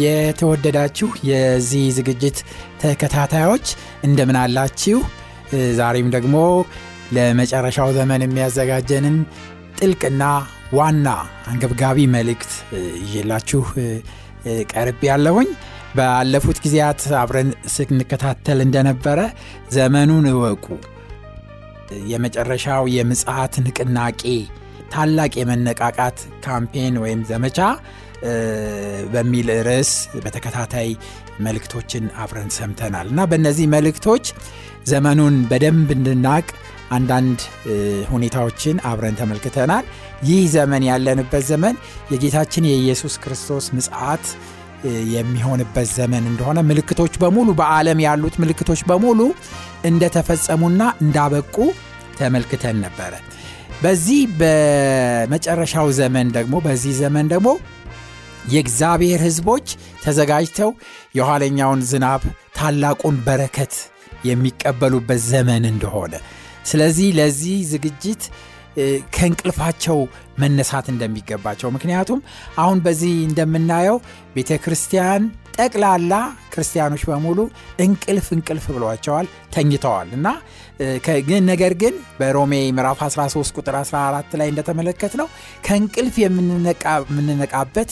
የተወደዳችሁ የዚህ ዝግጅት ተከታታዮች እንደምን አላችሁ? ዛሬም ደግሞ ለመጨረሻው ዘመን የሚያዘጋጀንን ጥልቅና ዋና አንገብጋቢ መልእክት ይዤላችሁ ቀርብ ያለሁኝ ባለፉት ጊዜያት አብረን ስንከታተል እንደነበረ ዘመኑን እወቁ የመጨረሻው የምጽሐት ንቅናቄ ታላቅ የመነቃቃት ካምፔን ወይም ዘመቻ በሚል ርዕስ በተከታታይ መልእክቶችን አብረን ሰምተናል እና በእነዚህ መልእክቶች ዘመኑን በደንብ እንድናቅ አንዳንድ ሁኔታዎችን አብረን ተመልክተናል። ይህ ዘመን ያለንበት ዘመን የጌታችን የኢየሱስ ክርስቶስ ምጽአት የሚሆንበት ዘመን እንደሆነ ምልክቶች በሙሉ በዓለም ያሉት ምልክቶች በሙሉ እንደተፈጸሙና እንዳበቁ ተመልክተን ነበረ። በዚህ በመጨረሻው ዘመን ደግሞ በዚህ ዘመን ደግሞ የእግዚአብሔር ሕዝቦች ተዘጋጅተው የኋለኛውን ዝናብ ታላቁን በረከት የሚቀበሉበት ዘመን እንደሆነ። ስለዚህ ለዚህ ዝግጅት ከእንቅልፋቸው መነሳት እንደሚገባቸው። ምክንያቱም አሁን በዚህ እንደምናየው ቤተ ክርስቲያን ጠቅላላ ክርስቲያኖች በሙሉ እንቅልፍ እንቅልፍ ብሏቸዋል ተኝተዋል እና ነገር ግን በሮሜ ምዕራፍ 13 ቁጥር 14 ላይ እንደተመለከት ነው ከእንቅልፍ የምንነቃበት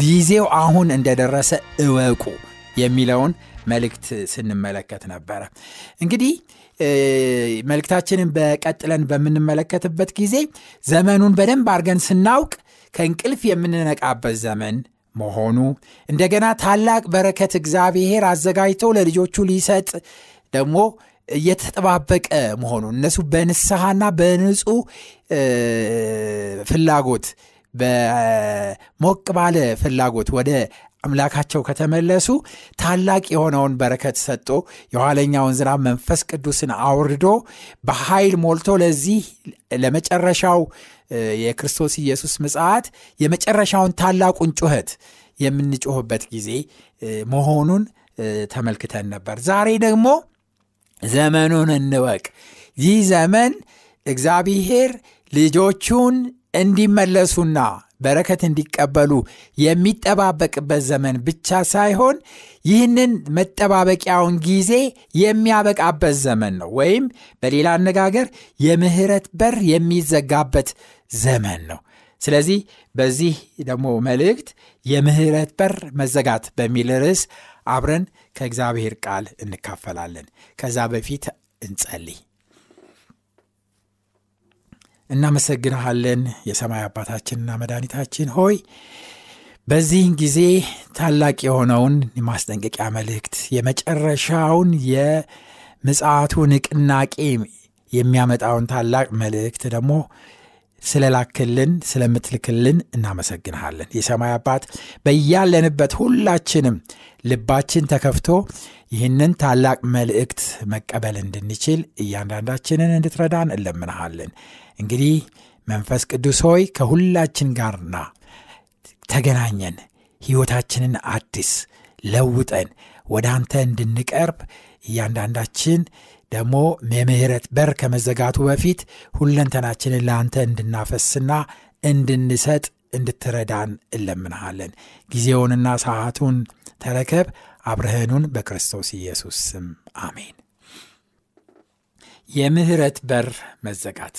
ጊዜው አሁን እንደደረሰ እወቁ የሚለውን መልእክት ስንመለከት ነበረ። እንግዲህ መልእክታችንን በቀጥለን በምንመለከትበት ጊዜ ዘመኑን በደንብ አድርገን ስናውቅ ከእንቅልፍ የምንነቃበት ዘመን መሆኑ እንደገና ታላቅ በረከት እግዚአብሔር አዘጋጅቶ ለልጆቹ ሊሰጥ ደግሞ እየተጠባበቀ መሆኑ እነሱ በንስሐና በንጹህ ፍላጎት በሞቅ ባለ ፍላጎት ወደ አምላካቸው ከተመለሱ ታላቅ የሆነውን በረከት ሰጥቶ የኋለኛውን ዝናብ መንፈስ ቅዱስን አውርዶ በኃይል ሞልቶ ለዚህ ለመጨረሻው የክርስቶስ ኢየሱስ ምጽአት የመጨረሻውን ታላቁን ጩኸት የምንጮህበት ጊዜ መሆኑን ተመልክተን ነበር። ዛሬ ደግሞ ዘመኑን እንወቅ። ይህ ዘመን እግዚአብሔር ልጆቹን እንዲመለሱና በረከት እንዲቀበሉ የሚጠባበቅበት ዘመን ብቻ ሳይሆን ይህንን መጠባበቂያውን ጊዜ የሚያበቃበት ዘመን ነው። ወይም በሌላ አነጋገር የምህረት በር የሚዘጋበት ዘመን ነው። ስለዚህ በዚህ ደግሞ መልእክት የምህረት በር መዘጋት በሚል ርዕስ አብረን ከእግዚአብሔር ቃል እንካፈላለን። ከዛ በፊት እንጸልይ። እናመሰግንሃለን የሰማይ አባታችንና መድኃኒታችን ሆይ በዚህን ጊዜ ታላቅ የሆነውን የማስጠንቀቂያ መልእክት የመጨረሻውን የምጽአቱ ንቅናቄ የሚያመጣውን ታላቅ መልእክት ደግሞ ስለላክልን ስለምትልክልን እናመሰግንሃለን። የሰማይ አባት በያለንበት ሁላችንም ልባችን ተከፍቶ ይህንን ታላቅ መልእክት መቀበል እንድንችል እያንዳንዳችንን እንድትረዳን እንለምንሃለን። እንግዲህ መንፈስ ቅዱስ ሆይ ከሁላችን ጋርና ተገናኘን፣ ሕይወታችንን አዲስ ለውጠን ወደ አንተ እንድንቀርብ እያንዳንዳችን ደግሞ የምህረት በር ከመዘጋቱ በፊት ሁለንተናችንን ለአንተ እንድናፈስና እንድንሰጥ እንድትረዳን እለምንሃለን። ጊዜውንና ሰዓቱን ተረከብ። አብርሃኑን በክርስቶስ ኢየሱስ ስም አሜን። የምህረት በር መዘጋት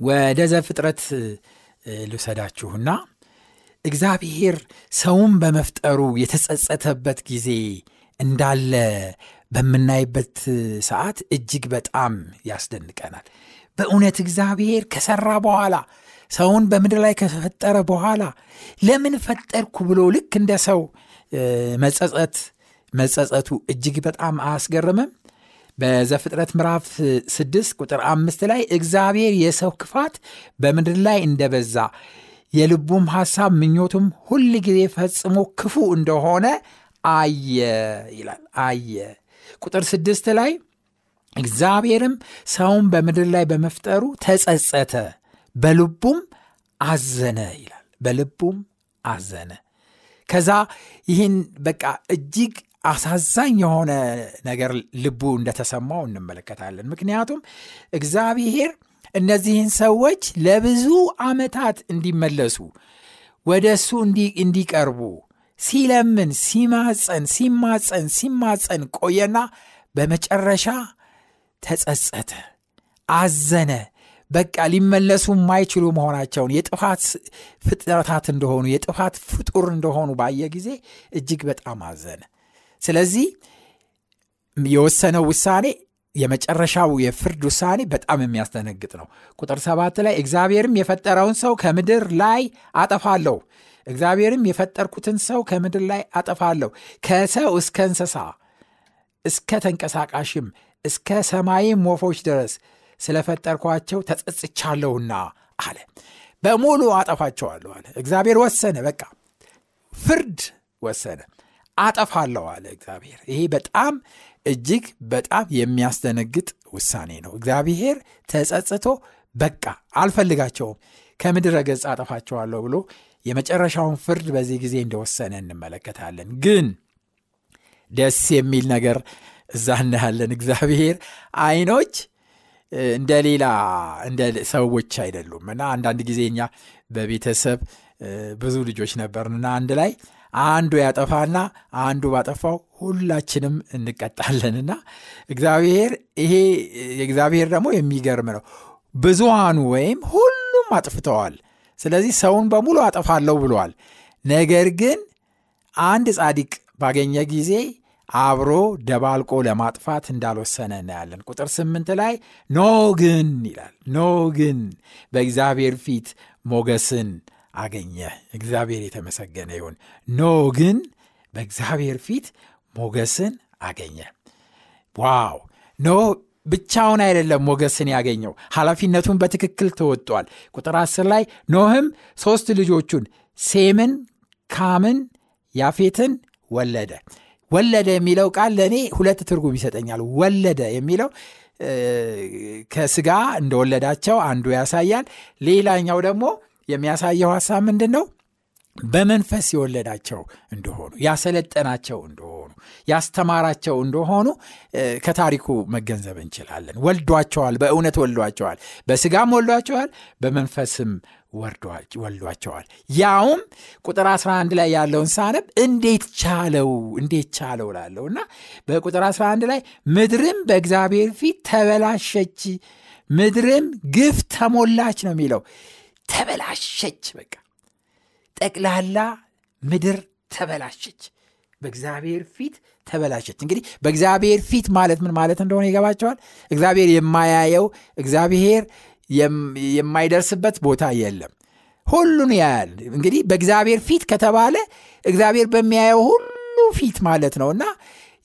ወደ ዘፍጥረት ልውሰዳችሁና እግዚአብሔር ሰውን በመፍጠሩ የተጸጸተበት ጊዜ እንዳለ በምናይበት ሰዓት እጅግ በጣም ያስደንቀናል። በእውነት እግዚአብሔር ከሰራ በኋላ ሰውን በምድር ላይ ከፈጠረ በኋላ ለምን ፈጠርኩ ብሎ ልክ እንደ ሰው መጸጸት መጸጸቱ እጅግ በጣም አያስገርምም? በዘፍጥረት ምዕራፍ ስድስት ቁጥር አምስት ላይ እግዚአብሔር የሰው ክፋት በምድር ላይ እንደበዛ የልቡም ሐሳብ ምኞቱም ሁል ጊዜ ፈጽሞ ክፉ እንደሆነ አየ ይላል። አየ ቁጥር ስድስት ላይ እግዚአብሔርም ሰውን በምድር ላይ በመፍጠሩ ተጸጸተ፣ በልቡም አዘነ ይላል። በልቡም አዘነ። ከዛ ይህን በቃ እጅግ አሳዛኝ የሆነ ነገር ልቡ እንደተሰማው እንመለከታለን። ምክንያቱም እግዚአብሔር እነዚህን ሰዎች ለብዙ ዓመታት እንዲመለሱ ወደ እሱ እንዲቀርቡ ሲለምን ሲማፀን ሲማፀን ሲማፀን ቆየና በመጨረሻ ተጸጸተ፣ አዘነ። በቃ ሊመለሱ የማይችሉ መሆናቸውን የጥፋት ፍጥረታት እንደሆኑ የጥፋት ፍጡር እንደሆኑ ባየ ጊዜ እጅግ በጣም አዘነ። ስለዚህ የወሰነው ውሳኔ የመጨረሻው የፍርድ ውሳኔ በጣም የሚያስደነግጥ ነው። ቁጥር ሰባት ላይ እግዚአብሔርም የፈጠረውን ሰው ከምድር ላይ አጠፋለሁ እግዚአብሔርም የፈጠርኩትን ሰው ከምድር ላይ አጠፋለሁ ከሰው እስከ እንስሳ እስከ ተንቀሳቃሽም እስከ ሰማይም ወፎች ድረስ ስለፈጠርኳቸው ተጸጽቻለሁና አለ። በሙሉ አጠፋቸዋለሁ አለ። እግዚአብሔር ወሰነ። በቃ ፍርድ ወሰነ። አጠፋለሁ አለ እግዚአብሔር። ይሄ በጣም እጅግ በጣም የሚያስደነግጥ ውሳኔ ነው። እግዚአብሔር ተጸጽቶ በቃ አልፈልጋቸውም ከምድረ ገጽ አጠፋቸዋለሁ ብሎ የመጨረሻውን ፍርድ በዚህ ጊዜ እንደወሰነ እንመለከታለን። ግን ደስ የሚል ነገር እዛ እናያለን። እግዚአብሔር አይኖች እንደ ሌላ እንደ ሰዎች አይደሉም እና አንዳንድ ጊዜ እኛ በቤተሰብ ብዙ ልጆች ነበርንና አንድ ላይ አንዱ ያጠፋና አንዱ ባጠፋው ሁላችንም እንቀጣለንና እግዚአብሔር ይሄ እግዚአብሔር ደግሞ የሚገርም ነው። ብዙሃኑ ወይም ሁሉም አጥፍተዋል። ስለዚህ ሰውን በሙሉ አጠፋለሁ ብሏል። ነገር ግን አንድ ጻድቅ ባገኘ ጊዜ አብሮ ደባልቆ ለማጥፋት እንዳልወሰነ እናያለን። ቁጥር ስምንት ላይ ኖህ ግን ይላል ኖህ ግን በእግዚአብሔር ፊት ሞገስን አገኘ። እግዚአብሔር የተመሰገነ ይሁን። ኖህ ግን በእግዚአብሔር ፊት ሞገስን አገኘ። wow ኖህ ብቻውን አይደለም ሞገስን ያገኘው፣ ኃላፊነቱን በትክክል ተወጧል። ቁጥር አስር ላይ ኖህም ሦስት ልጆቹን ሴምን፣ ካምን፣ ያፌትን ወለደ። ወለደ የሚለው ቃል ለእኔ ሁለት ትርጉም ይሰጠኛል። ወለደ የሚለው ከስጋ እንደወለዳቸው አንዱ ያሳያል። ሌላኛው ደግሞ የሚያሳየው ሀሳብ ምንድን ነው? በመንፈስ የወለዳቸው እንደሆኑ ያሰለጠናቸው እንደሆኑ ያስተማራቸው እንደሆኑ ከታሪኩ መገንዘብ እንችላለን። ወልዷቸዋል፣ በእውነት ወልዷቸዋል። በስጋም ወልዷቸዋል፣ በመንፈስም ወልዷቸዋል። ያውም ቁጥር 11 ላይ ያለውን ሳነብ እንዴት ቻለው እንዴት ቻለው ላለው እና በቁጥር 11 ላይ ምድርም በእግዚአብሔር ፊት ተበላሸች፣ ምድርም ግፍ ተሞላች ነው የሚለው። ተበላሸች በቃ ጠቅላላ ምድር ተበላሸች፣ በእግዚአብሔር ፊት ተበላሸች። እንግዲህ በእግዚአብሔር ፊት ማለት ምን ማለት እንደሆነ ይገባቸዋል። እግዚአብሔር የማያየው እግዚአብሔር የማይደርስበት ቦታ የለም። ሁሉን ያያል። እንግዲህ በእግዚአብሔር ፊት ከተባለ እግዚአብሔር በሚያየው ሁሉ ፊት ማለት ነው እና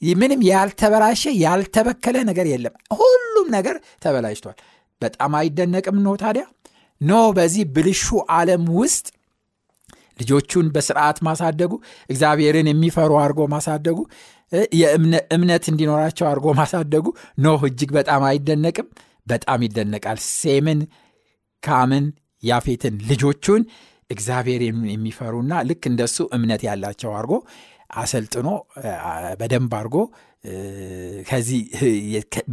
ምንም ያልተበላሸ ያልተበከለ ነገር የለም። ሁሉም ነገር ተበላሽቷል። በጣም አይደነቅም ኖህ ታዲያ ኖህ በዚህ ብልሹ ዓለም ውስጥ ልጆቹን በስርዓት ማሳደጉ እግዚአብሔርን የሚፈሩ አድርጎ ማሳደጉ የእምነት እንዲኖራቸው አድርጎ ማሳደጉ ኖህ እጅግ በጣም አይደነቅም በጣም ይደነቃል። ሴምን ካምን ያፌትን ልጆቹን እግዚአብሔር የሚፈሩና ልክ እንደሱ እምነት ያላቸው አድርጎ አሰልጥኖ በደንብ አድርጎ ከዚህ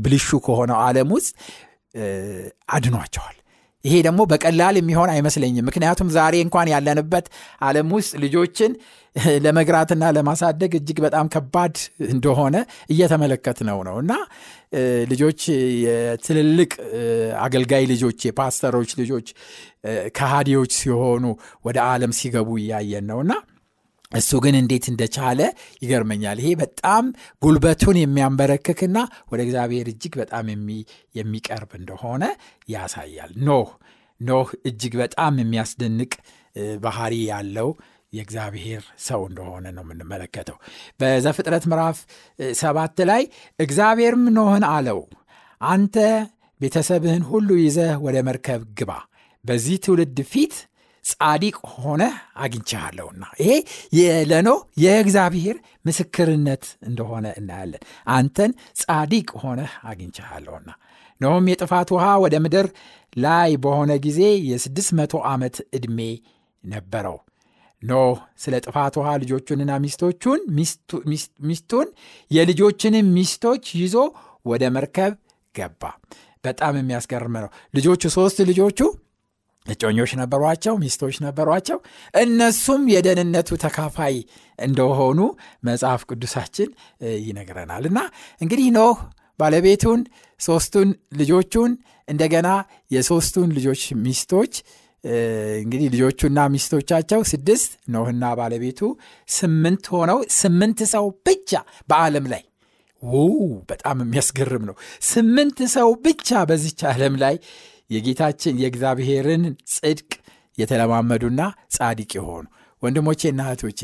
ብልሹ ከሆነው ዓለም ውስጥ አድኗቸዋል ይሄ ደግሞ በቀላል የሚሆን አይመስለኝም። ምክንያቱም ዛሬ እንኳን ያለንበት ዓለም ውስጥ ልጆችን ለመግራትና ለማሳደግ እጅግ በጣም ከባድ እንደሆነ እየተመለከት ነው። ነው እና ልጆች የትልልቅ አገልጋይ ልጆች የፓስተሮች ልጆች ከሃዲዎች ሲሆኑ ወደ ዓለም ሲገቡ እያየን ነውና እሱ ግን እንዴት እንደቻለ ይገርመኛል። ይሄ በጣም ጉልበቱን የሚያንበረክክና ወደ እግዚአብሔር እጅግ በጣም የሚቀርብ እንደሆነ ያሳያል። ኖህ ኖህ እጅግ በጣም የሚያስደንቅ ባህሪ ያለው የእግዚአብሔር ሰው እንደሆነ ነው የምንመለከተው። በዘፍጥረት ምዕራፍ ሰባት ላይ እግዚአብሔርም ኖህን አለው አንተ ቤተሰብህን ሁሉ ይዘህ ወደ መርከብ ግባ በዚህ ትውልድ ፊት ጻዲቅ ሆነ አግኝቻለሁና። ይሄ ለኖ የእግዚአብሔር ምስክርነት እንደሆነ እናያለን። አንተን ጻዲቅ ሆነ አግኝቻለሁና። ኖም የጥፋት ውሃ ወደ ምድር ላይ በሆነ ጊዜ የስድስት መቶ ዓመት ዕድሜ ነበረው። ኖህ ስለ ጥፋት ውሃ ልጆቹንና ሚስቶቹን ሚስቱን የልጆችንም ሚስቶች ይዞ ወደ መርከብ ገባ። በጣም የሚያስገርም ነው። ልጆቹ ሶስት ልጆቹ እጮኞች ነበሯቸው ሚስቶች ነበሯቸው። እነሱም የደህንነቱ ተካፋይ እንደሆኑ መጽሐፍ ቅዱሳችን ይነግረናል። እና እንግዲህ ኖህ ባለቤቱን ሶስቱን ልጆቹን እንደገና የሶስቱን ልጆች ሚስቶች እንግዲህ ልጆቹና ሚስቶቻቸው ስድስት ኖህና ባለቤቱ ስምንት ሆነው ስምንት ሰው ብቻ በዓለም ላይ። በጣም የሚያስገርም ነው። ስምንት ሰው ብቻ በዚች ዓለም ላይ የጌታችን የእግዚአብሔርን ጽድቅ የተለማመዱና ጻድቅ የሆኑ። ወንድሞቼና እህቶቼ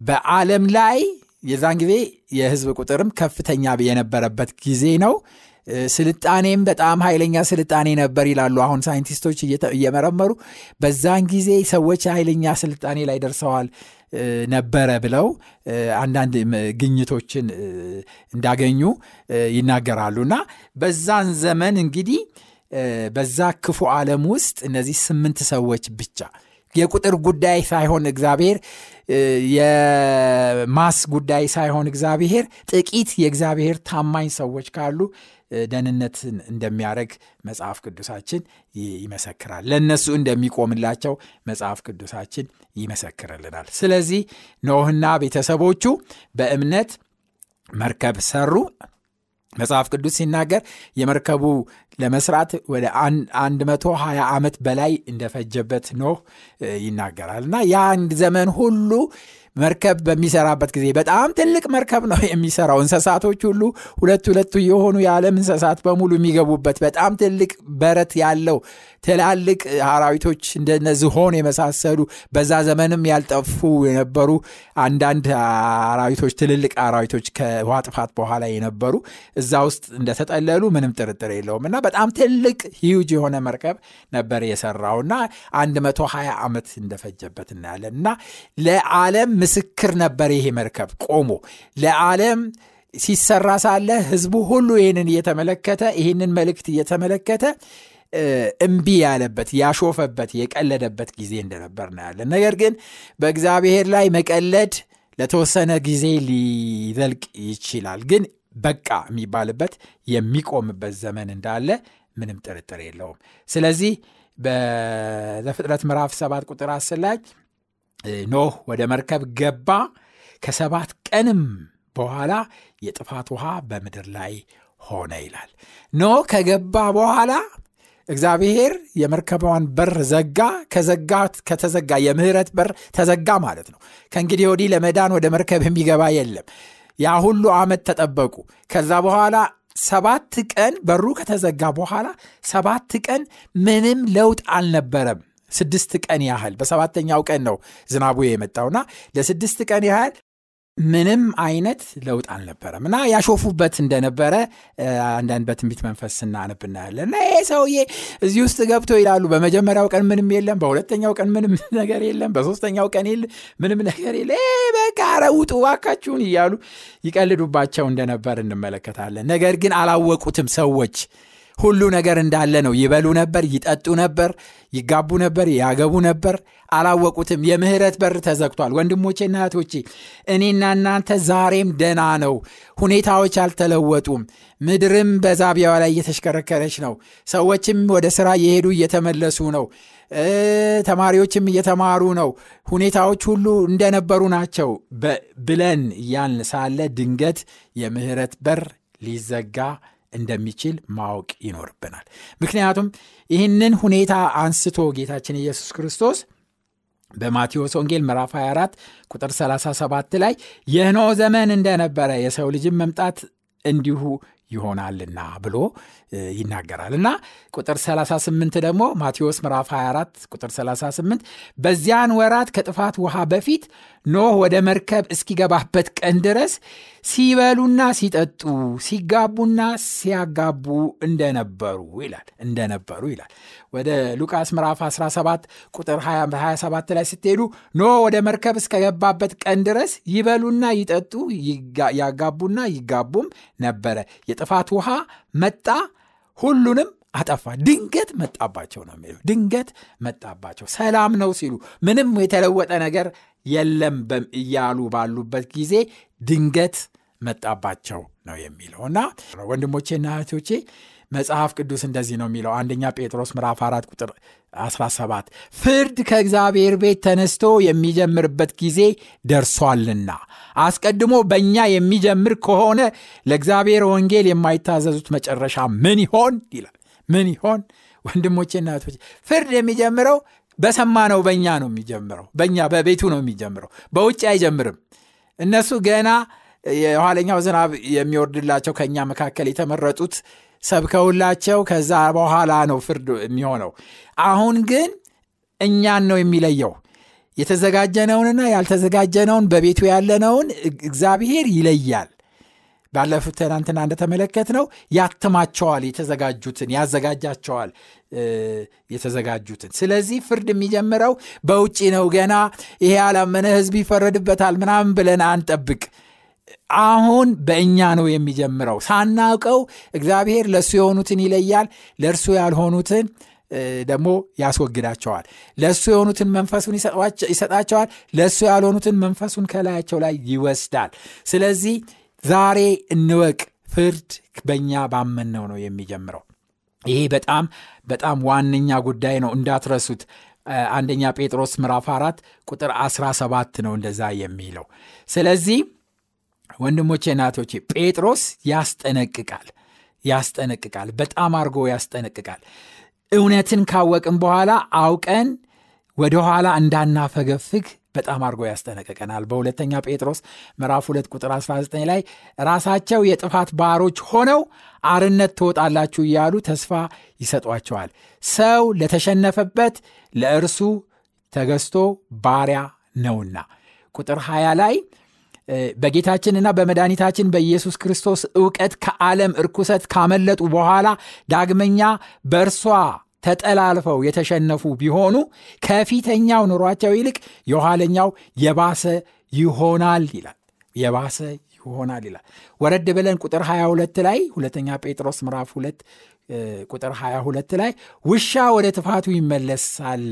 በዓለም ላይ የዛን ጊዜ የህዝብ ቁጥርም ከፍተኛ የነበረበት ጊዜ ነው። ስልጣኔም በጣም ኃይለኛ ስልጣኔ ነበር ይላሉ አሁን ሳይንቲስቶች እየመረመሩ። በዛን ጊዜ ሰዎች ኃይለኛ ስልጣኔ ላይ ደርሰዋል ነበረ ብለው አንዳንድ ግኝቶችን እንዳገኙ ይናገራሉ እና በዛን ዘመን እንግዲህ በዛ ክፉ ዓለም ውስጥ እነዚህ ስምንት ሰዎች ብቻ የቁጥር ጉዳይ ሳይሆን እግዚአብሔር የማስ ጉዳይ ሳይሆን እግዚአብሔር ጥቂት የእግዚአብሔር ታማኝ ሰዎች ካሉ ደህንነትን እንደሚያደርግ መጽሐፍ ቅዱሳችን ይመሰክራል። ለእነሱ እንደሚቆምላቸው መጽሐፍ ቅዱሳችን ይመሰክርልናል። ስለዚህ ኖህና ቤተሰቦቹ በእምነት መርከብ ሰሩ መጽሐፍ ቅዱስ ሲናገር የመርከቡ ለመስራት ወደ 120 ዓመት በላይ እንደፈጀበት ኖህ ይናገራል። እና የአንድ ዘመን ሁሉ መርከብ በሚሰራበት ጊዜ በጣም ትልቅ መርከብ ነው የሚሰራው። እንስሳቶች ሁሉ ሁለት ሁለቱ የሆኑ የዓለም እንስሳት በሙሉ የሚገቡበት በጣም ትልቅ በረት ያለው ትላልቅ አራዊቶች እንደነ ዝሆን የመሳሰሉ በዛ ዘመንም ያልጠፉ የነበሩ አንዳንድ አራዊቶች ትልልቅ አራዊቶች ከውሃ ጥፋት በኋላ የነበሩ እዛ ውስጥ እንደተጠለሉ ምንም ጥርጥር የለውም። እና በጣም ትልቅ ሂውጅ የሆነ መርከብ ነበር የሰራው። እና 120 ዓመት እንደፈጀበት እናያለን። እና ለዓለም ምስክር ነበር ይሄ መርከብ። ቆሞ ለዓለም ሲሰራ ሳለ ህዝቡ ሁሉ ይህንን እየተመለከተ ይህንን መልእክት እየተመለከተ እምቢ ያለበት ያሾፈበት የቀለደበት ጊዜ እንደነበር እናያለን። ነገር ግን በእግዚአብሔር ላይ መቀለድ ለተወሰነ ጊዜ ሊዘልቅ ይችላል። ግን በቃ የሚባልበት የሚቆምበት ዘመን እንዳለ ምንም ጥርጥር የለውም። ስለዚህ በዘፍጥረት ምዕራፍ 7 ቁጥር 10 ላይ ኖህ ወደ መርከብ ገባ። ከሰባት ቀንም በኋላ የጥፋት ውሃ በምድር ላይ ሆነ ይላል። ኖህ ከገባ በኋላ እግዚአብሔር የመርከቧን በር ዘጋ። ከዘጋት ከተዘጋ የምህረት በር ተዘጋ ማለት ነው። ከእንግዲህ ወዲህ ለመዳን ወደ መርከብ የሚገባ የለም። ያ ሁሉ ዓመት ተጠበቁ። ከዛ በኋላ ሰባት ቀን በሩ ከተዘጋ በኋላ ሰባት ቀን ምንም ለውጥ አልነበረም ስድስት ቀን ያህል በሰባተኛው ቀን ነው ዝናቡ የመጣውና ለስድስት ቀን ያህል ምንም አይነት ለውጥ አልነበረም። እና ያሾፉበት እንደነበረ አንዳንድ በትንቢት መንፈስ ስናነብ እናያለን። እና ሰውዬ እዚህ ውስጥ ገብቶ ይላሉ በመጀመሪያው ቀን ምንም የለም በሁለተኛው ቀን ምንም ነገር የለም በሶስተኛው ቀን ምንም ነገር የለ በቃ ኧረ ውጡ እያሉ ይቀልዱባቸው እንደነበር እንመለከታለን። ነገር ግን አላወቁትም ሰዎች ሁሉ ነገር እንዳለ ነው። ይበሉ ነበር ይጠጡ ነበር ይጋቡ ነበር ያገቡ ነበር። አላወቁትም። የምህረት በር ተዘግቷል። ወንድሞቼና እህቶቼ እኔና እናንተ ዛሬም ደና ነው። ሁኔታዎች አልተለወጡም። ምድርም በዛቢያዋ ላይ እየተሽከረከረች ነው። ሰዎችም ወደ ስራ እየሄዱ እየተመለሱ ነው። ተማሪዎችም እየተማሩ ነው። ሁኔታዎች ሁሉ እንደነበሩ ናቸው። ብለን እያልን ሳለ ድንገት የምህረት በር ሊዘጋ እንደሚችል ማወቅ ይኖርብናል። ምክንያቱም ይህንን ሁኔታ አንስቶ ጌታችን ኢየሱስ ክርስቶስ በማቴዎስ ወንጌል ምዕራፍ 24 ቁጥር 37 ላይ የኖ ዘመን እንደነበረ የሰው ልጅም መምጣት እንዲሁ ይሆናልና ብሎ ይናገራል። እና ቁጥር 38 ደግሞ ማቴዎስ ምዕራፍ 24 ቁጥር 38 በዚያን ወራት ከጥፋት ውሃ በፊት ኖህ ወደ መርከብ እስኪገባበት ቀን ድረስ ሲበሉና ሲጠጡ ሲጋቡና ሲያጋቡ እንደነበሩ ይላል እንደነበሩ ይላል። ወደ ሉቃስ ምዕራፍ 17 ቁጥር 27 ላይ ስትሄዱ ኖህ ወደ መርከብ እስከገባበት ቀን ድረስ ይበሉና ይጠጡ ያጋቡና ይጋቡም ነበረ። የጥፋት ውሃ መጣ ሁሉንም አጠፋ። ድንገት መጣባቸው ነው የሚለው። ድንገት መጣባቸው። ሰላም ነው ሲሉ ምንም የተለወጠ ነገር የለም እያሉ ባሉበት ጊዜ ድንገት መጣባቸው ነው የሚለው። እና ወንድሞቼና እህቶቼ መጽሐፍ ቅዱስ እንደዚህ ነው የሚለው። አንደኛ ጴጥሮስ ምዕራፍ 4 ቁጥር 17 ፍርድ ከእግዚአብሔር ቤት ተነስቶ የሚጀምርበት ጊዜ ደርሷልና አስቀድሞ በእኛ የሚጀምር ከሆነ ለእግዚአብሔር ወንጌል የማይታዘዙት መጨረሻ ምን ይሆን? ይላል ምን ይሆን? ወንድሞቼና እህቶቼ ፍርድ የሚጀምረው በሰማነው በእኛ ነው የሚጀምረው በእኛ በቤቱ ነው የሚጀምረው በውጭ አይጀምርም። እነሱ ገና የኋለኛው ዝናብ የሚወርድላቸው ከእኛ መካከል የተመረጡት ሰብከውላቸው ከዛ በኋላ ነው ፍርድ የሚሆነው። አሁን ግን እኛን ነው የሚለየው። የተዘጋጀነውንና ያልተዘጋጀነውን በቤቱ ያለነውን እግዚአብሔር ይለያል ባለፉት ትናንትና እንደተመለከት ነው ያትማቸዋል የተዘጋጁትን ያዘጋጃቸዋል የተዘጋጁትን። ስለዚህ ፍርድ የሚጀምረው በውጭ ነው ገና ይሄ ያላመነ ህዝብ ይፈረድበታል ምናምን ብለን አንጠብቅ። አሁን በእኛ ነው የሚጀምረው። ሳናውቀው እግዚአብሔር ለእሱ የሆኑትን ይለያል ለእርሱ ያልሆኑትን ደግሞ ያስወግዳቸዋል። ለእሱ የሆኑትን መንፈሱን ይሰጣቸዋል ለእሱ ያልሆኑትን መንፈሱን ከላያቸው ላይ ይወስዳል። ስለዚህ ዛሬ እንወቅ ፍርድ በእኛ ባመንነው ነው የሚጀምረው። ይሄ በጣም በጣም ዋነኛ ጉዳይ ነው እንዳትረሱት። አንደኛ ጴጥሮስ ምዕራፍ 4 ቁጥር 17 ነው እንደዛ የሚለው። ስለዚህ ወንድሞቼ ናቶቼ ጴጥሮስ ያስጠነቅቃል ያስጠነቅቃል በጣም አድርጎ ያስጠነቅቃል። እውነትን ካወቅን በኋላ አውቀን ወደኋላ እንዳናፈገፍግ በጣም አድርጎ ያስጠነቅቀናል በሁለተኛ ጴጥሮስ ምዕራፍ 2 ቁጥር 19 ላይ ራሳቸው የጥፋት ባሮች ሆነው አርነት ትወጣላችሁ እያሉ ተስፋ ይሰጧቸዋል። ሰው ለተሸነፈበት ለእርሱ ተገዝቶ ባሪያ ነውና። ቁጥር 20 ላይ በጌታችንና በመድኃኒታችን በኢየሱስ ክርስቶስ እውቀት ከዓለም እርኩሰት ካመለጡ በኋላ ዳግመኛ በእርሷ ተጠላልፈው የተሸነፉ ቢሆኑ ከፊተኛው ኑሯቸው ይልቅ የኋለኛው የባሰ ይሆናል ይላል። የባሰ ይሆናል ይላል። ወረድ ብለን ቁጥር 22 ላይ ሁለተኛ ጴጥሮስ ምዕራፍ 2 ቁጥር 22 ላይ ውሻ ወደ ትፋቱ ይመለሳል።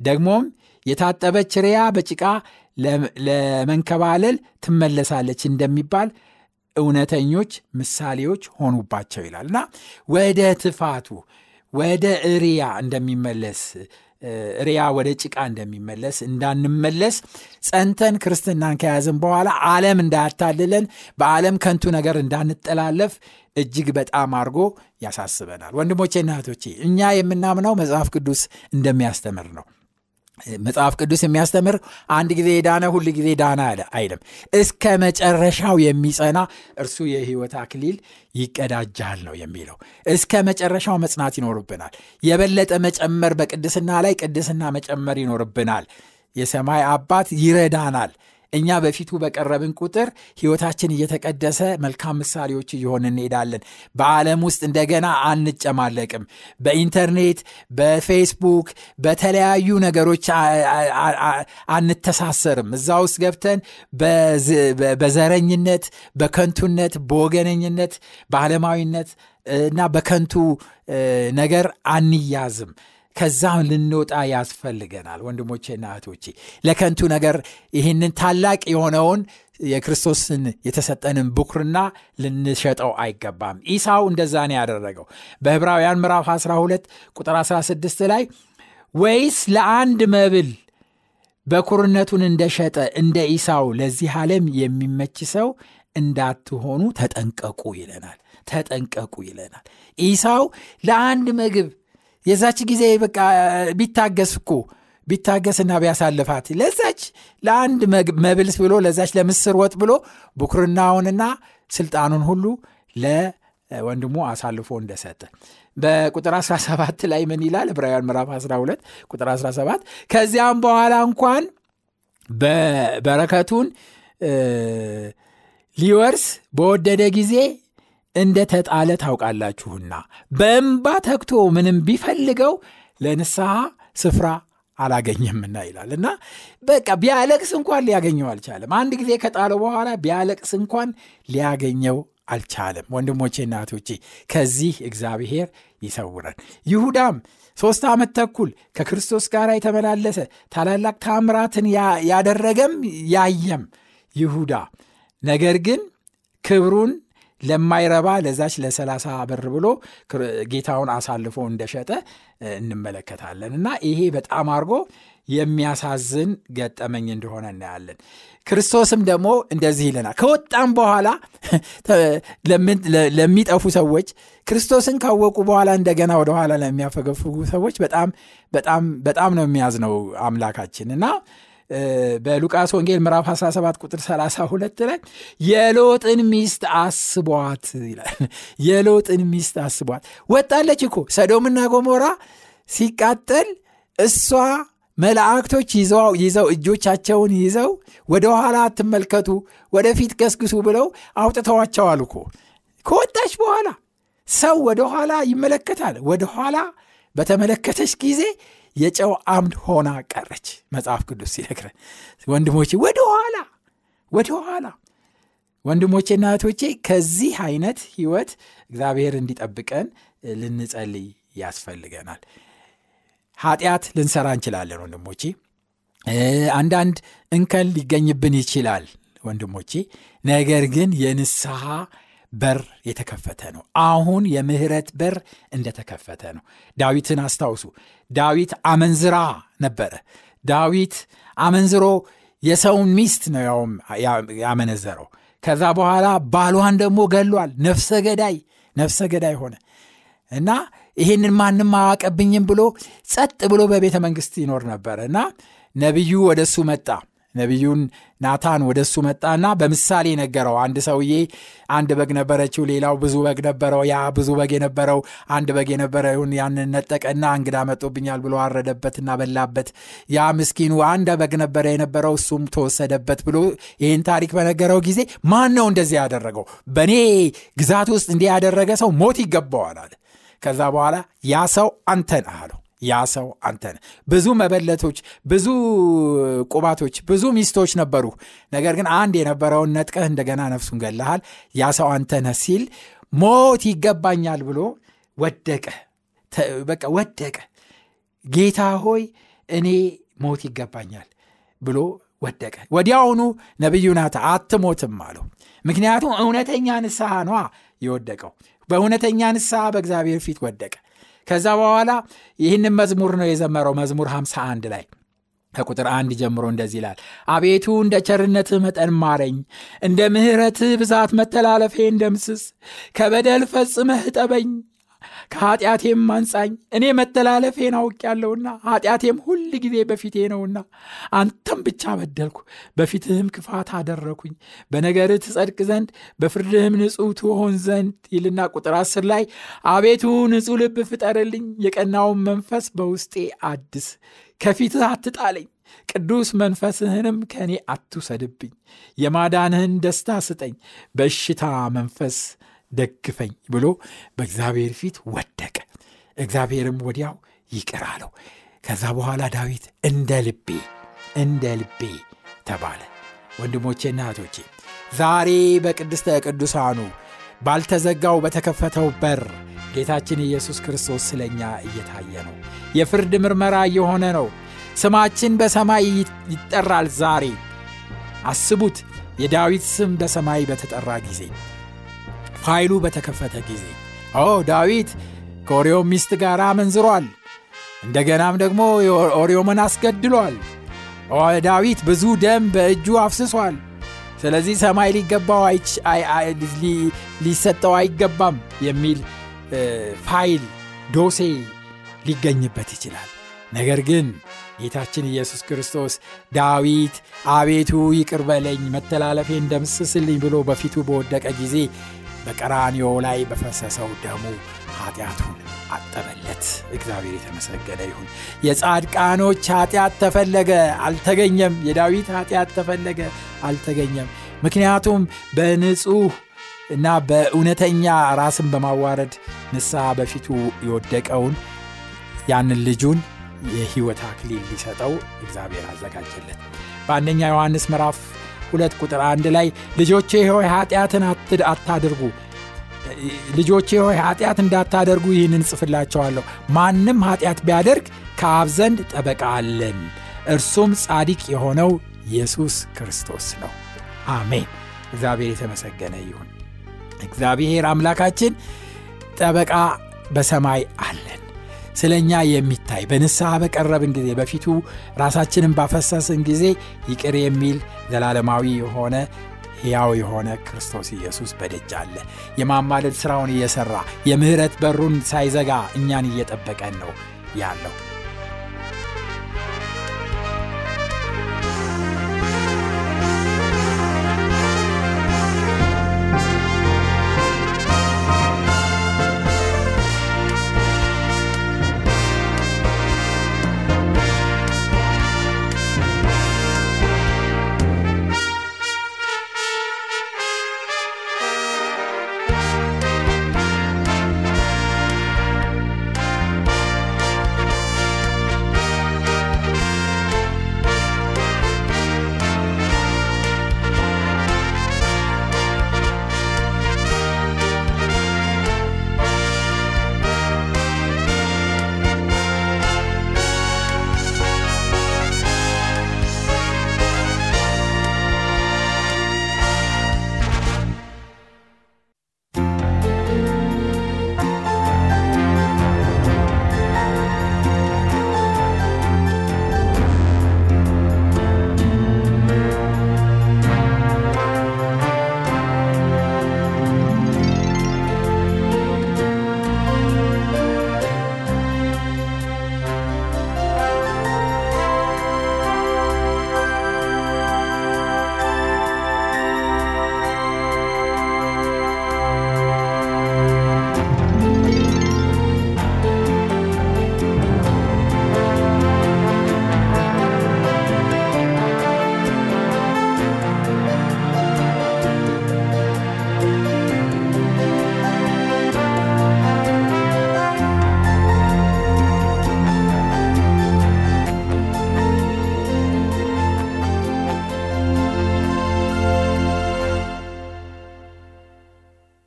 ደግሞም የታጠበች ሪያ በጭቃ ለመንከባለል ትመለሳለች እንደሚባል እውነተኞች ምሳሌዎች ሆኑባቸው ይላል። እና ወደ ትፋቱ ወደ እሪያ እንደሚመለስ ሪያ ወደ ጭቃ እንደሚመለስ እንዳንመለስ ጸንተን ክርስትናን ከያዝን በኋላ ዓለም እንዳያታልለን በዓለም ከንቱ ነገር እንዳንጠላለፍ እጅግ በጣም አድርጎ ያሳስበናል። ወንድሞቼና እህቶቼ እኛ የምናምነው መጽሐፍ ቅዱስ እንደሚያስተምር ነው መጽሐፍ ቅዱስ የሚያስተምር አንድ ጊዜ የዳነ ሁል ጊዜ ዳነ አይልም። እስከ መጨረሻው የሚጸና እርሱ የህይወት አክሊል ይቀዳጃል ነው የሚለው። እስከ መጨረሻው መጽናት ይኖርብናል። የበለጠ መጨመር በቅድስና ላይ ቅድስና መጨመር ይኖርብናል። የሰማይ አባት ይረዳናል እኛ በፊቱ በቀረብን ቁጥር ሕይወታችን እየተቀደሰ መልካም ምሳሌዎች እየሆን እንሄዳለን። በዓለም ውስጥ እንደገና አንጨማለቅም። በኢንተርኔት፣ በፌስቡክ፣ በተለያዩ ነገሮች አንተሳሰርም። እዛ ውስጥ ገብተን በዘረኝነት፣ በከንቱነት፣ በወገነኝነት፣ በዓለማዊነት እና በከንቱ ነገር አንያዝም። ከዛ ልንወጣ ያስፈልገናል። ወንድሞቼና እህቶቼ ለከንቱ ነገር ይህንን ታላቅ የሆነውን የክርስቶስን የተሰጠንን ብኩርና ልንሸጠው አይገባም። ኢሳው እንደዛ ነው ያደረገው። በዕብራውያን ምዕራፍ 12 ቁጥር 16 ላይ ወይስ ለአንድ መብል በኩርነቱን እንደሸጠ እንደ ኢሳው ለዚህ ዓለም የሚመች ሰው እንዳትሆኑ ተጠንቀቁ ይለናል። ተጠንቀቁ ይለናል። ኢሳው ለአንድ ምግብ የዛች ጊዜ በቃ ቢታገስ እኮ ቢታገስና ቢያሳልፋት ለዛች ለአንድ መብልስ ብሎ ለዛች ለምስር ወጥ ብሎ ብኩርናውንና ስልጣኑን ሁሉ ለወንድሙ አሳልፎ እንደሰጠ በቁጥር 17 ላይ ምን ይላል? ዕብራውያን ምዕራፍ 12 ቁጥር 17 ከዚያም በኋላ እንኳን በረከቱን ሊወርስ በወደደ ጊዜ እንደ ተጣለ ታውቃላችሁና በእንባ ተክቶ ምንም ቢፈልገው ለንስሐ ስፍራ አላገኘምና ይላል እና በቃ ቢያለቅስ እንኳን ሊያገኘው አልቻለም። አንድ ጊዜ ከጣለው በኋላ ቢያለቅስ እንኳን ሊያገኘው አልቻለም። ወንድሞቼ እናቶቼ ከዚህ እግዚአብሔር ይሰውረን። ይሁዳም ሦስት ዓመት ተኩል ከክርስቶስ ጋር የተመላለሰ ታላላቅ ታምራትን ያደረገም ያየም ይሁዳ ነገር ግን ክብሩን ለማይረባ ለዛች ለሰላሳ ብር ብሎ ጌታውን አሳልፎ እንደሸጠ እንመለከታለን እና ይሄ በጣም አድርጎ የሚያሳዝን ገጠመኝ እንደሆነ እናያለን። ክርስቶስም ደግሞ እንደዚህ ይለናል። ከወጣም በኋላ ለሚጠፉ ሰዎች ክርስቶስን ካወቁ በኋላ እንደገና ወደኋላ ለሚያፈገፍጉ ሰዎች በጣም በጣም በጣም ነው የሚያዝነው አምላካችን እና በሉቃስ ወንጌል ምዕራፍ 17 ቁጥር 32 ላይ የሎጥን ሚስት አስቧት ይላል። የሎጥን ሚስት አስቧት ወጣለች እኮ ሰዶምና ጎሞራ ሲቃጠል እሷ መላእክቶች ይዘው እጆቻቸውን ይዘው ወደ ኋላ አትመልከቱ፣ ወደፊት ገስግሱ ብለው አውጥተዋቸዋል እኮ። ከወጣች በኋላ ሰው ወደ ኋላ ይመለከታል። ወደ ኋላ በተመለከተች ጊዜ የጨው አምድ ሆና ቀረች። መጽሐፍ ቅዱስ ሲነግረን ወንድሞቼ ወደ ኋላ ወደ ኋላ ወንድሞቼና እህቶቼ ከዚህ አይነት ህይወት እግዚአብሔር እንዲጠብቀን ልንጸልይ ያስፈልገናል። ኃጢአት ልንሰራ እንችላለን ወንድሞቼ። አንዳንድ እንከን ሊገኝብን ይችላል ወንድሞቼ። ነገር ግን የንስሐ በር የተከፈተ ነው። አሁን የምህረት በር እንደተከፈተ ነው። ዳዊትን አስታውሱ። ዳዊት አመንዝራ ነበረ። ዳዊት አመንዝሮ የሰውን ሚስት ነው ያውም ያመነዘረው። ከዛ በኋላ ባሏን ደግሞ ገሏል። ነፍሰ ገዳይ ነፍሰ ገዳይ ሆነ እና ይህንን ማንም አዋቀብኝም ብሎ ጸጥ ብሎ በቤተ መንግሥት ይኖር ነበር እና ነቢዩ ወደ እሱ መጣ ነቢዩን ናታን ወደ እሱ መጣና በምሳሌ ነገረው። አንድ ሰውዬ አንድ በግ ነበረችው፣ ሌላው ብዙ በግ ነበረው። ያ ብዙ በግ የነበረው አንድ በግ የነበረውን ያንን ነጠቀና እንግዳ መጦብኛል ብሎ አረደበትና በላበት። ያ ምስኪኑ አንድ በግ ነበረ የነበረው እሱም ተወሰደበት ብሎ ይህን ታሪክ በነገረው ጊዜ ማን ነው እንደዚህ ያደረገው? በእኔ ግዛት ውስጥ እንዲህ ያደረገ ሰው ሞት ይገባዋል አለ። ከዛ በኋላ ያ ሰው አንተ ነህ አለው። ያ ሰው አንተ ብዙ መበለቶች፣ ብዙ ቁባቶች፣ ብዙ ሚስቶች ነበሩ። ነገር ግን አንድ የነበረውን ነጥቀህ እንደገና ነፍሱን ገለሃል። ያ ሰው አንተ ሲል ሞት ይገባኛል ብሎ ወደቀ። በቃ ወደቀ። ጌታ ሆይ እኔ ሞት ይገባኛል ብሎ ወደቀ። ወዲያውኑ ነቢዩ ናታ አትሞትም አለው። ምክንያቱም እውነተኛ ንስሐ ነዋ የወደቀው። በእውነተኛ ንስሐ በእግዚአብሔር ፊት ወደቀ። ከዛ በኋላ ይህንን መዝሙር ነው የዘመረው። መዝሙር 51 ላይ ከቁጥር አንድ ጀምሮ እንደዚህ ይላል። አቤቱ እንደ ቸርነትህ መጠን ማረኝ፣ እንደ ምሕረትህ ብዛት መተላለፌን ደምስስ። ከበደል ፈጽመህ እጠበኝ፣ ከኃጢአቴም አንጻኝ። እኔ መተላለፌን አውቄያለሁና ኃጢአቴም ሁል ጊዜ በፊቴ ነውና፣ አንተም ብቻ በደልኩ፣ በፊትህም ክፋት አደረኩኝ። በነገርህ ትጸድቅ ዘንድ በፍርድህም ንጹሕ ትሆን ዘንድ ይልና ቁጥር አስር ላይ አቤቱ ንጹሕ ልብ ፍጠርልኝ፣ የቀናውን መንፈስ በውስጤ አድስ፣ ከፊትህ አትጣለኝ፣ ቅዱስ መንፈስህንም ከእኔ አትውሰድብኝ። የማዳንህን ደስታ ስጠኝ፣ በእሽታ መንፈስ ደግፈኝ ብሎ በእግዚአብሔር ፊት ወደቀ። እግዚአብሔርም ወዲያው ይቅር አለው። ከዛ በኋላ ዳዊት እንደ ልቤ እንደ ልቤ ተባለ። ወንድሞቼና እህቶቼ ዛሬ በቅድስተ ቅዱሳኑ ባልተዘጋው በተከፈተው በር ጌታችን ኢየሱስ ክርስቶስ ስለ እኛ እየታየ ነው። የፍርድ ምርመራ እየሆነ ነው። ስማችን በሰማይ ይጠራል። ዛሬ አስቡት፣ የዳዊት ስም በሰማይ በተጠራ ጊዜ፣ ፋይሉ በተከፈተ ጊዜ ኦ ዳዊት ከኦርዮን ሚስት ጋር አመንዝሯል። እንደገናም ደግሞ ኦርዮንን አስገድሏል። ዳዊት ብዙ ደም በእጁ አፍስሷል። ስለዚህ ሰማይ ሊገባው ሊሰጠው አይገባም የሚል ፋይል ዶሴ ሊገኝበት ይችላል። ነገር ግን ጌታችን ኢየሱስ ክርስቶስ ዳዊት አቤቱ ይቅር በለኝ መተላለፌን ደምስስልኝ ብሎ በፊቱ በወደቀ ጊዜ በቀራንዮ ላይ በፈሰሰው ደሙ ኃጢአቱን አጠበለት። እግዚአብሔር የተመሰገነ ይሁን። የጻድቃኖች ኃጢአት ተፈለገ፣ አልተገኘም። የዳዊት ኃጢአት ተፈለገ፣ አልተገኘም። ምክንያቱም በንጹሕ እና በእውነተኛ ራስን በማዋረድ ንስሐ በፊቱ የወደቀውን ያንን ልጁን የሕይወት አክሊል ሊሰጠው እግዚአብሔር አዘጋጀለት። በአንደኛ ዮሐንስ ምዕራፍ ሁለት ቁጥር አንድ ላይ ልጆቼ ሆይ ኃጢአትን አታድርጉ ልጆቼ ሆይ ኃጢአት እንዳታደርጉ ይህንን ጽፍላቸዋለሁ። ማንም ኃጢአት ቢያደርግ ከአብ ዘንድ ጠበቃ አለን፣ እርሱም ጻዲቅ የሆነው ኢየሱስ ክርስቶስ ነው። አሜን። እግዚአብሔር የተመሰገነ ይሁን። እግዚአብሔር አምላካችን ጠበቃ በሰማይ አለን። ስለ እኛ የሚታይ በንስሐ በቀረብን ጊዜ በፊቱ ራሳችንን ባፈሰስን ጊዜ ይቅር የሚል ዘላለማዊ የሆነ ሕያው የሆነ ክርስቶስ ኢየሱስ በደጅ አለ። የማማለድ ሥራውን እየሠራ የምሕረት በሩን ሳይዘጋ እኛን እየጠበቀን ነው ያለው።